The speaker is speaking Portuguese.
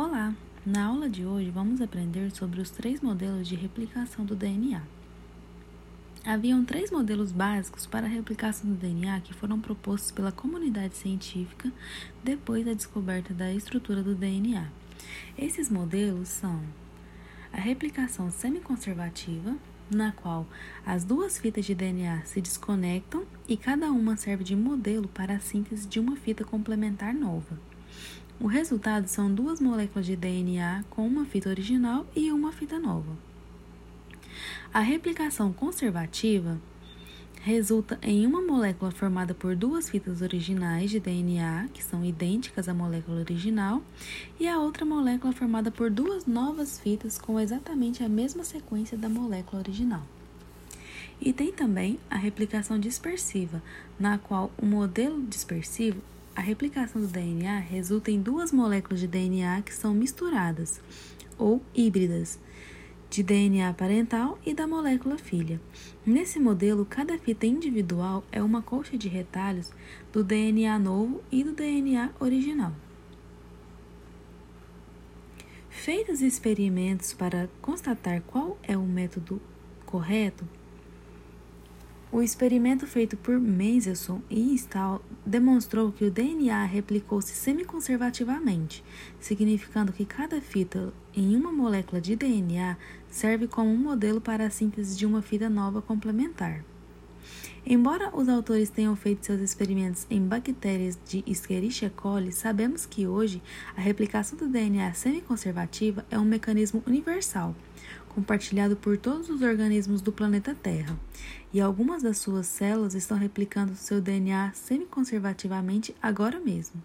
Olá! Na aula de hoje vamos aprender sobre os três modelos de replicação do DNA. Haviam três modelos básicos para a replicação do DNA que foram propostos pela comunidade científica depois da descoberta da estrutura do DNA. Esses modelos são a replicação semiconservativa, na qual as duas fitas de DNA se desconectam e cada uma serve de modelo para a síntese de uma fita complementar nova. O resultado são duas moléculas de DNA com uma fita original e uma fita nova. A replicação conservativa resulta em uma molécula formada por duas fitas originais de DNA, que são idênticas à molécula original, e a outra molécula formada por duas novas fitas com exatamente a mesma sequência da molécula original. E tem também a replicação dispersiva, na qual o modelo dispersivo a replicação do DNA resulta em duas moléculas de DNA que são misturadas ou híbridas de DNA parental e da molécula filha. Nesse modelo, cada fita individual é uma colcha de retalhos do DNA novo e do DNA original. Feitos experimentos para constatar qual é o método correto, o experimento feito por Mendelssohn e Stahl demonstrou que o DNA replicou-se semiconservativamente, significando que cada fita em uma molécula de DNA serve como um modelo para a síntese de uma fita nova complementar. Embora os autores tenham feito seus experimentos em bactérias de Escherichia coli, sabemos que hoje a replicação do DNA semiconservativa é um mecanismo universal, compartilhado por todos os organismos do planeta Terra, e algumas das suas células estão replicando seu DNA semiconservativamente agora mesmo.